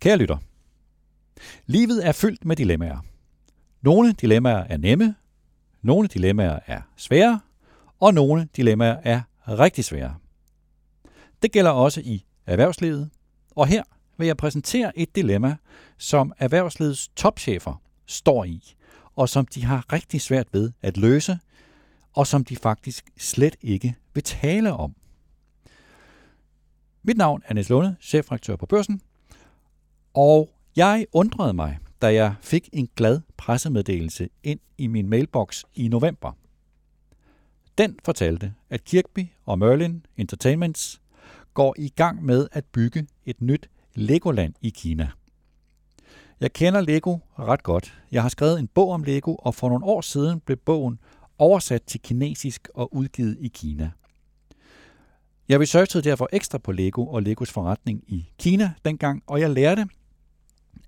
Kære lytter, livet er fyldt med dilemmaer. Nogle dilemmaer er nemme, nogle dilemmaer er svære, og nogle dilemmaer er rigtig svære. Det gælder også i erhvervslivet, og her vil jeg præsentere et dilemma, som erhvervslivets topchefer står i, og som de har rigtig svært ved at løse, og som de faktisk slet ikke vil tale om. Mit navn er Niels Lunde, chefredaktør på Børsen, og jeg undrede mig, da jeg fik en glad pressemeddelelse ind i min mailbox i november. Den fortalte, at Kirkby og Merlin Entertainments går i gang med at bygge et nyt Legoland i Kina. Jeg kender Lego ret godt. Jeg har skrevet en bog om Lego, og for nogle år siden blev bogen oversat til kinesisk og udgivet i Kina. Jeg researchede derfor ekstra på Lego og Legos forretning i Kina dengang, og jeg lærte,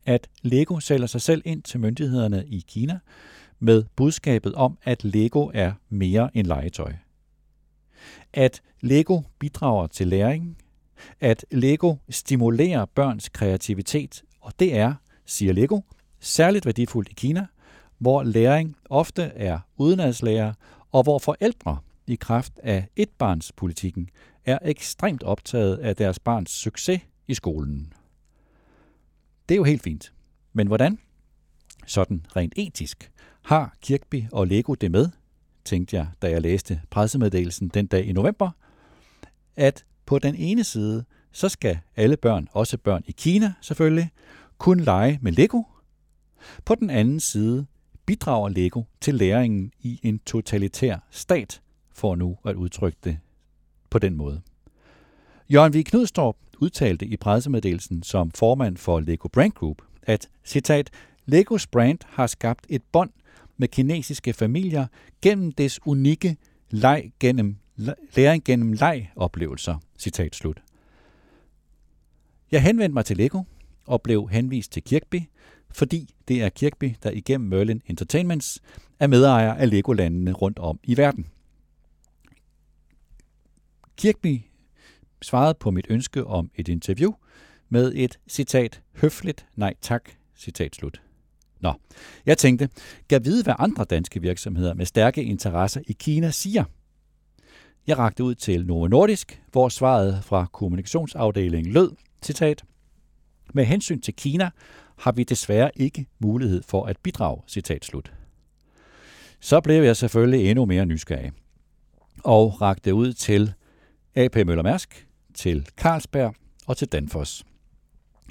at Lego sælger sig selv ind til myndighederne i Kina med budskabet om, at Lego er mere end legetøj. At Lego bidrager til læring, at Lego stimulerer børns kreativitet, og det er, siger Lego, særligt værdifuldt i Kina, hvor læring ofte er udenadslærer, og hvor forældre i kraft af etbarnspolitikken er ekstremt optaget af deres barns succes i skolen. Det er jo helt fint. Men hvordan? Sådan rent etisk. Har Kirkby og Lego det med, tænkte jeg, da jeg læste pressemeddelelsen den dag i november, at på den ene side, så skal alle børn, også børn i Kina selvfølgelig, kunne lege med Lego. På den anden side bidrager Lego til læringen i en totalitær stat, for nu at udtrykke det på den måde. Jørgen V. Knudstorp udtalte i pressemeddelelsen som formand for Lego Brand Group, at, citat, Legos brand har skabt et bånd med kinesiske familier gennem des unikke leg gennem, læring gennem leg-oplevelser. Citat slut. Jeg henvendte mig til Lego og blev henvist til Kirkby, fordi det er Kirkby, der igennem Merlin Entertainments er medejer af Legolandene rundt om i verden. Kirkby svarede på mit ønske om et interview med et citat høfligt nej tak, citat slut. Nå, jeg tænkte, gav vide, hvad andre danske virksomheder med stærke interesser i Kina siger. Jeg rakte ud til Novo Nordisk, hvor svaret fra kommunikationsafdelingen lød, citat, med hensyn til Kina har vi desværre ikke mulighed for at bidrage, citat slut. Så blev jeg selvfølgelig endnu mere nysgerrig og rakte ud til AP Møller Mærsk, til Carlsberg og til Danfoss.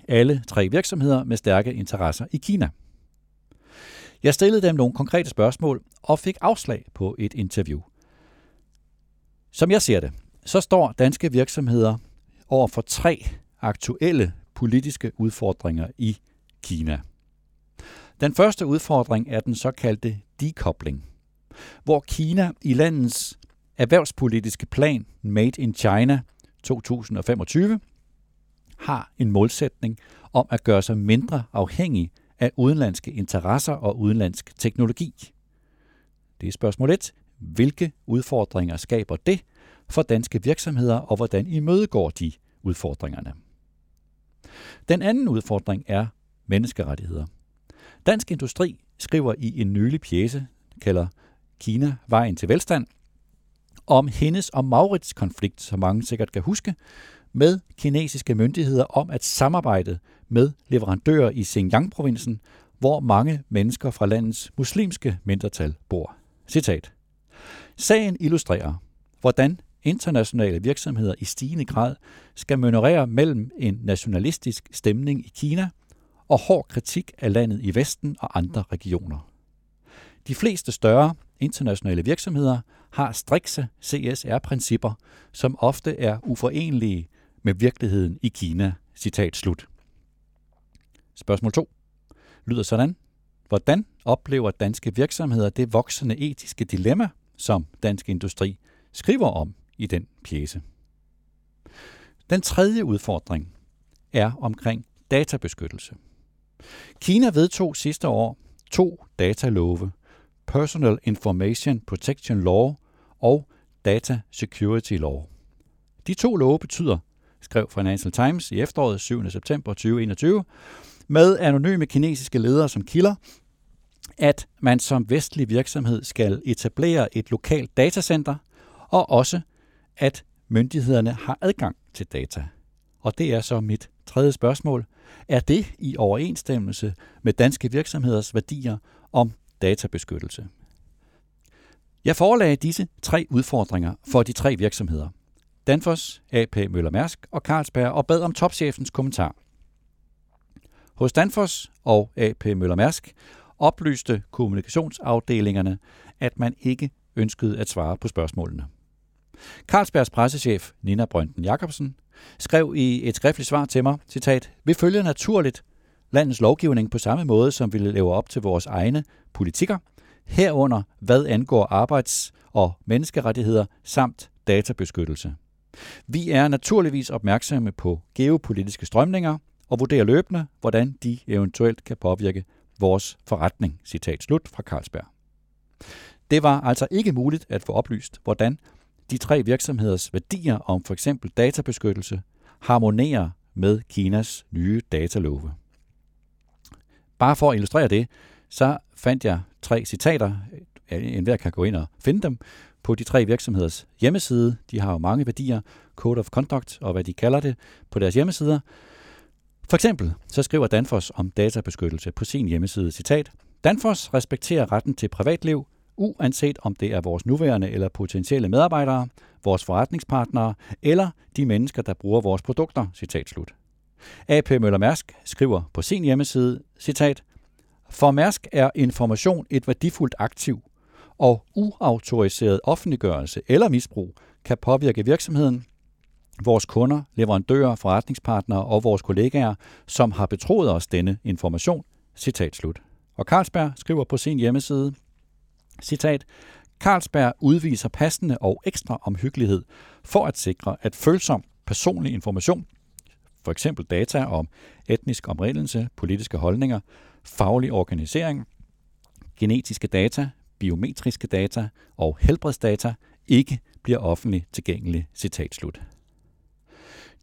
Alle tre virksomheder med stærke interesser i Kina. Jeg stillede dem nogle konkrete spørgsmål og fik afslag på et interview. Som jeg ser det, så står danske virksomheder over for tre aktuelle politiske udfordringer i Kina. Den første udfordring er den såkaldte dekobling, hvor Kina i landets erhvervspolitiske plan Made in China 2025 har en målsætning om at gøre sig mindre afhængig af udenlandske interesser og udenlandsk teknologi. Det er spørgsmål 1. Hvilke udfordringer skaber det for danske virksomheder, og hvordan imødegår de udfordringerne? Den anden udfordring er menneskerettigheder. Dansk Industri skriver i en nylig pjæse, kalder Kina vejen til velstand, om hendes og Maurits konflikt, som mange sikkert kan huske, med kinesiske myndigheder om at samarbejde med leverandører i Xinjiang-provinsen, hvor mange mennesker fra landets muslimske mindretal bor. Citat. Sagen illustrerer, hvordan internationale virksomheder i stigende grad skal manøvrere mellem en nationalistisk stemning i Kina og hård kritik af landet i Vesten og andre regioner. De fleste større internationale virksomheder har strikse CSR-principper, som ofte er uforenelige med virkeligheden i Kina. Citat slut. Spørgsmål 2 lyder sådan. Hvordan oplever danske virksomheder det voksende etiske dilemma, som Dansk Industri skriver om i den pjæse? Den tredje udfordring er omkring databeskyttelse. Kina vedtog sidste år to datalove, Personal Information Protection Law og Data Security Law. De to love betyder, skrev Financial Times i efteråret 7. september 2021, med anonyme kinesiske ledere som kilder, at man som vestlig virksomhed skal etablere et lokalt datacenter, og også at myndighederne har adgang til data. Og det er så mit tredje spørgsmål. Er det i overensstemmelse med danske virksomheders værdier om databeskyttelse? Jeg forelagde disse tre udfordringer for de tre virksomheder. Danfoss, AP Møller Mærsk og Carlsberg og bad om topchefens kommentar. Hos Danfoss og AP Møller Mærsk oplyste kommunikationsafdelingerne, at man ikke ønskede at svare på spørgsmålene. Carlsbergs pressechef Nina Brønden Jacobsen skrev i et skriftligt svar til mig, citat, Vi følger naturligt landets lovgivning på samme måde, som vi lever op til vores egne politikker, herunder hvad angår arbejds- og menneskerettigheder samt databeskyttelse. Vi er naturligvis opmærksomme på geopolitiske strømninger og vurderer løbende, hvordan de eventuelt kan påvirke vores forretning. Citat slut fra Carlsberg. Det var altså ikke muligt at få oplyst, hvordan de tre virksomheders værdier om for eksempel databeskyttelse harmonerer med Kinas nye datalove. Bare for at illustrere det, så fandt jeg tre citater. En hver kan gå ind og finde dem på de tre virksomheders hjemmeside. De har jo mange værdier, Code of Conduct og hvad de kalder det, på deres hjemmesider. For eksempel så skriver Danfoss om databeskyttelse på sin hjemmeside, citat, Danfoss respekterer retten til privatliv, uanset om det er vores nuværende eller potentielle medarbejdere, vores forretningspartnere eller de mennesker, der bruger vores produkter, citat slut. AP Møller Mærsk skriver på sin hjemmeside, citat, For Mærsk er information et værdifuldt aktiv, og uautoriseret offentliggørelse eller misbrug kan påvirke virksomheden, vores kunder, leverandører, forretningspartnere og vores kollegaer, som har betroet os denne information. Citat slut. Og Carlsberg skriver på sin hjemmeside, citat, Carlsberg udviser passende og ekstra omhyggelighed for at sikre, at følsom personlig information, for eksempel data om etnisk omrindelse, politiske holdninger, faglig organisering, genetiske data, biometriske data og helbredsdata, ikke bliver offentligt tilgængelig. Citat slut.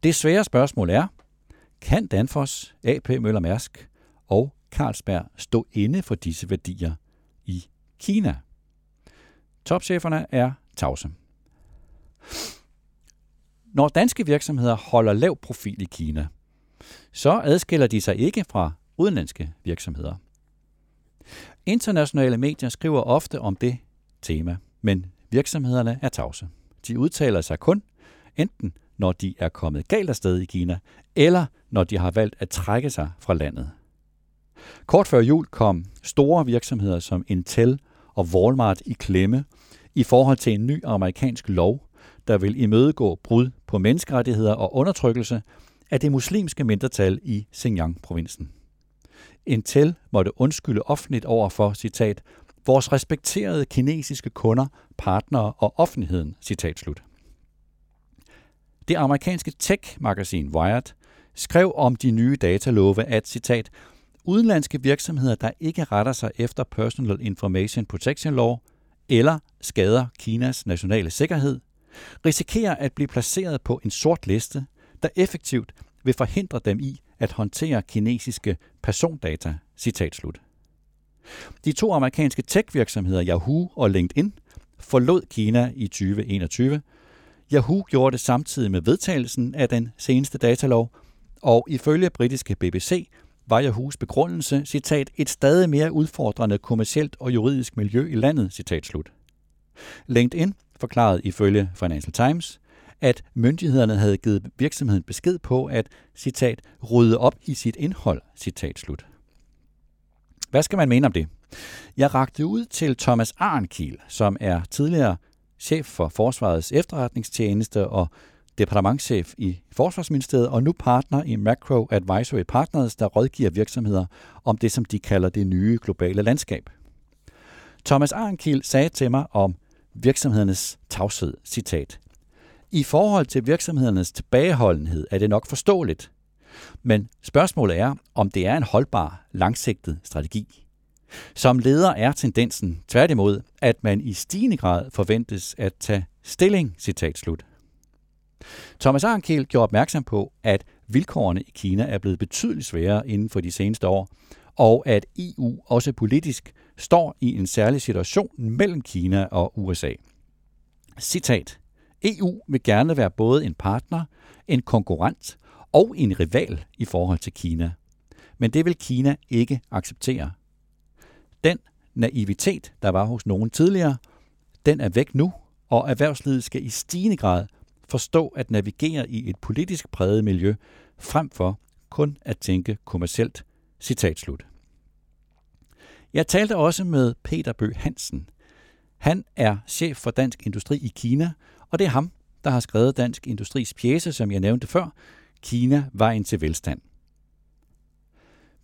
Det svære spørgsmål er, kan Danfoss, AP Møller Mærsk og Carlsberg stå inde for disse værdier i Kina? Topcheferne er tavse. Når danske virksomheder holder lav profil i Kina, så adskiller de sig ikke fra udenlandske virksomheder. Internationale medier skriver ofte om det tema, men virksomhederne er tavse. De udtaler sig kun enten når de er kommet galt afsted i Kina, eller når de har valgt at trække sig fra landet. Kort før jul kom store virksomheder som Intel og Walmart i klemme i forhold til en ny amerikansk lov, der vil imødegå brud på menneskerettigheder og undertrykkelse af det muslimske mindretal i Xinjiang-provinsen. Intel måtte undskylde offentligt over for, citat, vores respekterede kinesiske kunder, partnere og offentligheden, citat slut. Det amerikanske tech-magasin Wired skrev om de nye datalove, at citat, udenlandske virksomheder, der ikke retter sig efter Personal Information Protection Law eller skader Kinas nationale sikkerhed, risikerer at blive placeret på en sort liste, der effektivt vil forhindre dem i at håndtere kinesiske persondata. Citat slut. De to amerikanske tech-virksomheder Yahoo og LinkedIn forlod Kina i 2021 Yahoo gjorde det samtidig med vedtagelsen af den seneste datalov, og ifølge britiske BBC var Yahoos begrundelse, citat, et stadig mere udfordrende kommercielt og juridisk miljø i landet, citat slut. LinkedIn forklarede ifølge Financial Times, at myndighederne havde givet virksomheden besked på at, citat, rydde op i sit indhold, citat slut. Hvad skal man mene om det? Jeg rakte ud til Thomas Arnkiel, som er tidligere chef for Forsvarets efterretningstjeneste og departementschef i Forsvarsministeriet, og nu partner i Macro Advisory Partners, der rådgiver virksomheder om det, som de kalder det nye globale landskab. Thomas Arnkiel sagde til mig om virksomhedernes tavshed, citat, I forhold til virksomhedernes tilbageholdenhed er det nok forståeligt, men spørgsmålet er, om det er en holdbar, langsigtet strategi. Som leder er tendensen tværtimod, at man i stigende grad forventes at tage stilling, citat slut. Thomas Arnkiel gjorde opmærksom på, at vilkårene i Kina er blevet betydeligt sværere inden for de seneste år, og at EU også politisk står i en særlig situation mellem Kina og USA. Citat. EU vil gerne være både en partner, en konkurrent og en rival i forhold til Kina. Men det vil Kina ikke acceptere. Den naivitet, der var hos nogen tidligere, den er væk nu, og erhvervslivet skal i stigende grad forstå at navigere i et politisk præget miljø, frem for kun at tænke kommercielt. Citat slut. Jeg talte også med Peter Bø Hansen. Han er chef for Dansk Industri i Kina, og det er ham, der har skrevet Dansk Industris pjæse, som jeg nævnte før, Kina vejen til velstand.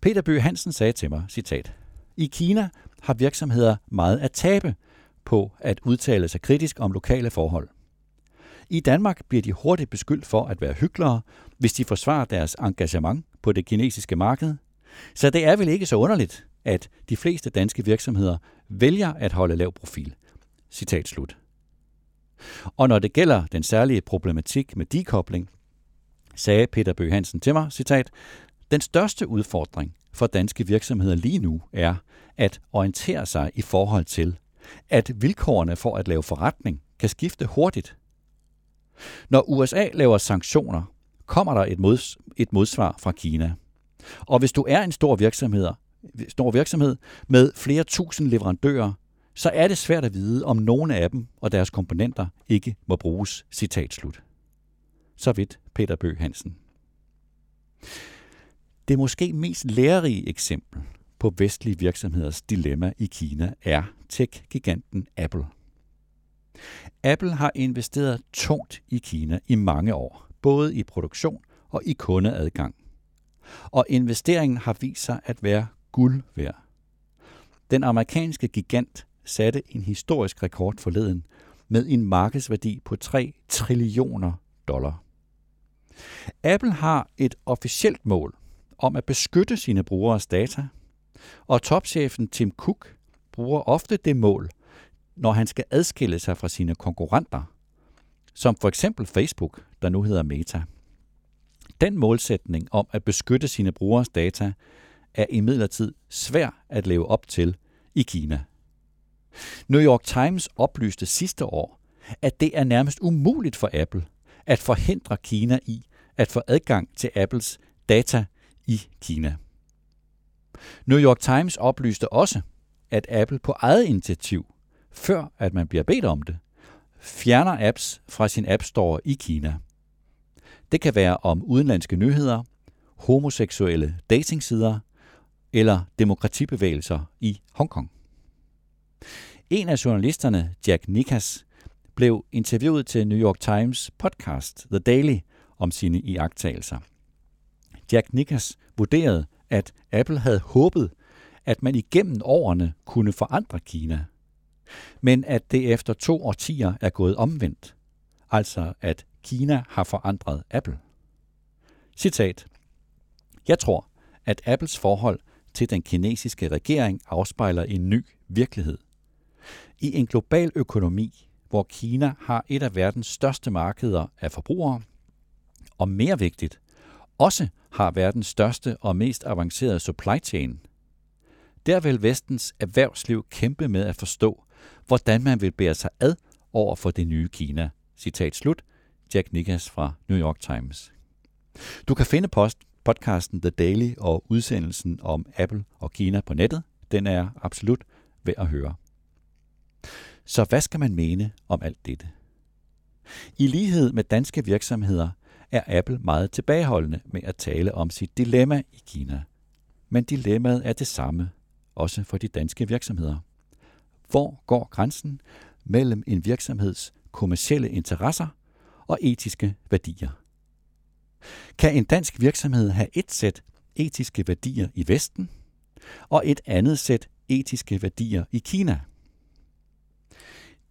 Peter Bø Hansen sagde til mig, citat, I Kina har virksomheder meget at tabe på at udtale sig kritisk om lokale forhold. I Danmark bliver de hurtigt beskyldt for at være hyklere, hvis de forsvarer deres engagement på det kinesiske marked. Så det er vel ikke så underligt, at de fleste danske virksomheder vælger at holde lav profil. Citat slut. Og når det gælder den særlige problematik med dekobling, sagde Peter Bøge Hansen til mig, citat, den største udfordring for danske virksomheder lige nu er at orientere sig i forhold til, at vilkårene for at lave forretning kan skifte hurtigt. Når USA laver sanktioner, kommer der et, mods, et modsvar fra Kina. Og hvis du er en stor virksomhed, stor virksomhed med flere tusind leverandører, så er det svært at vide, om nogle af dem og deres komponenter ikke må bruges. Citat slut. Så vidt Peter Bøh Hansen. Det måske mest lærerige eksempel på vestlige virksomheders dilemma i Kina er tech-giganten Apple. Apple har investeret tungt i Kina i mange år, både i produktion og i kundeadgang. Og investeringen har vist sig at være guld værd. Den amerikanske gigant satte en historisk rekord forleden med en markedsværdi på 3 trillioner dollar. Apple har et officielt mål om at beskytte sine brugeres data, og topchefen Tim Cook bruger ofte det mål, når han skal adskille sig fra sine konkurrenter, som for eksempel Facebook, der nu hedder Meta. Den målsætning om at beskytte sine brugeres data er imidlertid svær at leve op til i Kina. New York Times oplyste sidste år, at det er nærmest umuligt for Apple at forhindre Kina i at få adgang til Apples data i Kina. New York Times oplyste også, at Apple på eget initiativ, før at man bliver bedt om det, fjerner apps fra sin App Store i Kina. Det kan være om udenlandske nyheder, homoseksuelle datingsider eller demokratibevægelser i Hongkong. En af journalisterne, Jack Nikas, blev interviewet til New York Times podcast The Daily om sine iagttagelser. Jack Nikas vurderede, at Apple havde håbet, at man igennem årene kunne forandre Kina, men at det efter to årtier er gået omvendt, altså at Kina har forandret Apple. Citat. Jeg tror, at Apples forhold til den kinesiske regering afspejler en ny virkelighed. I en global økonomi, hvor Kina har et af verdens største markeder af forbrugere, og mere vigtigt, også har verdens største og mest avancerede supply chain. Der vil vestens erhvervsliv kæmpe med at forstå, hvordan man vil bære sig ad over for det nye Kina. Citat slut. Jack Nickas fra New York Times. Du kan finde post podcasten The Daily og udsendelsen om Apple og Kina på nettet. Den er absolut værd at høre. Så hvad skal man mene om alt dette? I lighed med danske virksomheder er Apple meget tilbageholdende med at tale om sit dilemma i Kina. Men dilemmaet er det samme, også for de danske virksomheder. Hvor går grænsen mellem en virksomheds kommercielle interesser og etiske værdier? Kan en dansk virksomhed have et sæt etiske værdier i Vesten og et andet sæt etiske værdier i Kina?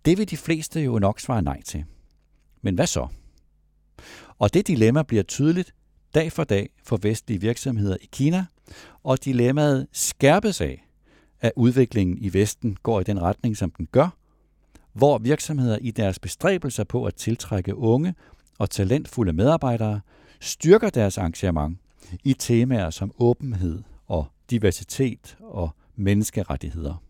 Det vil de fleste jo nok svare nej til. Men hvad så? Og det dilemma bliver tydeligt dag for dag for vestlige virksomheder i Kina, og dilemmaet skærpes af, at udviklingen i Vesten går i den retning, som den gør, hvor virksomheder i deres bestræbelser på at tiltrække unge og talentfulde medarbejdere styrker deres engagement i temaer som åbenhed og diversitet og menneskerettigheder.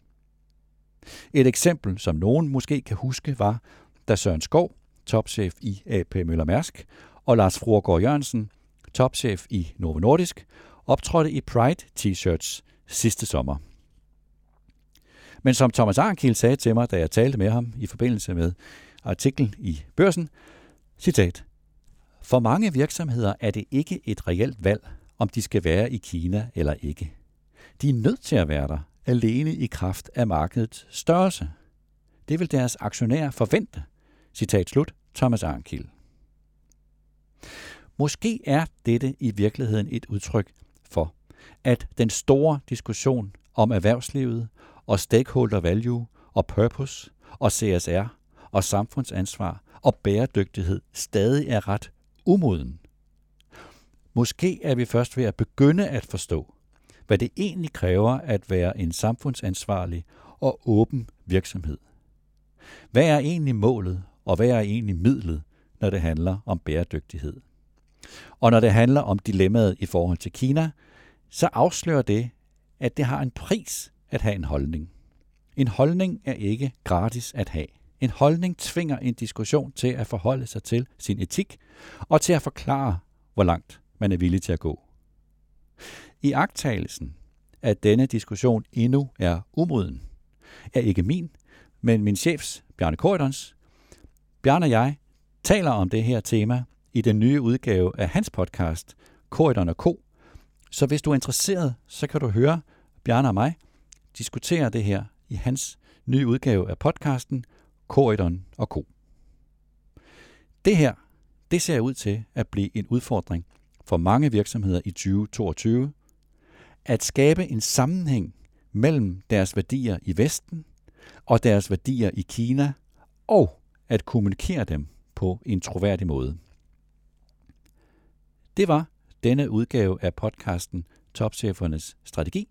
Et eksempel, som nogen måske kan huske, var, da Søren Skov, topchef i AP Møller Mærsk, og Lars Fruergaard Jørgensen, topchef i Novo Nordisk, optrådte i Pride T-shirts sidste sommer. Men som Thomas Arnkiel sagde til mig, da jeg talte med ham i forbindelse med artiklen i børsen, citat, for mange virksomheder er det ikke et reelt valg, om de skal være i Kina eller ikke. De er nødt til at være der, alene i kraft af markedets størrelse. Det vil deres aktionærer forvente. Citat slut, Thomas Arnkild. Måske er dette i virkeligheden et udtryk for, at den store diskussion om erhvervslivet og stakeholder value og purpose og CSR og samfundsansvar og bæredygtighed stadig er ret umoden. Måske er vi først ved at begynde at forstå, hvad det egentlig kræver at være en samfundsansvarlig og åben virksomhed. Hvad er egentlig målet, og hvad er egentlig midlet, når det handler om bæredygtighed? Og når det handler om dilemmaet i forhold til Kina, så afslører det, at det har en pris at have en holdning. En holdning er ikke gratis at have. En holdning tvinger en diskussion til at forholde sig til sin etik og til at forklare, hvor langt man er villig til at gå. I agttagelsen, at denne diskussion endnu er umoden, er ikke min, men min chefs, Bjarne Korydons. Bjarne og jeg taler om det her tema i den nye udgave af hans podcast, Korydon og Co. Så hvis du er interesseret, så kan du høre Bjarne og mig diskutere det her i hans nye udgave af podcasten, Korydon og Co. Det her, det ser ud til at blive en udfordring for mange virksomheder i 2022, at skabe en sammenhæng mellem deres værdier i Vesten og deres værdier i Kina, og at kommunikere dem på en troværdig måde. Det var denne udgave af podcasten Topchefernes Strategi.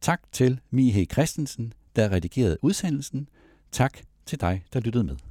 Tak til Mihe Christensen, der redigerede udsendelsen. Tak til dig, der lyttede med.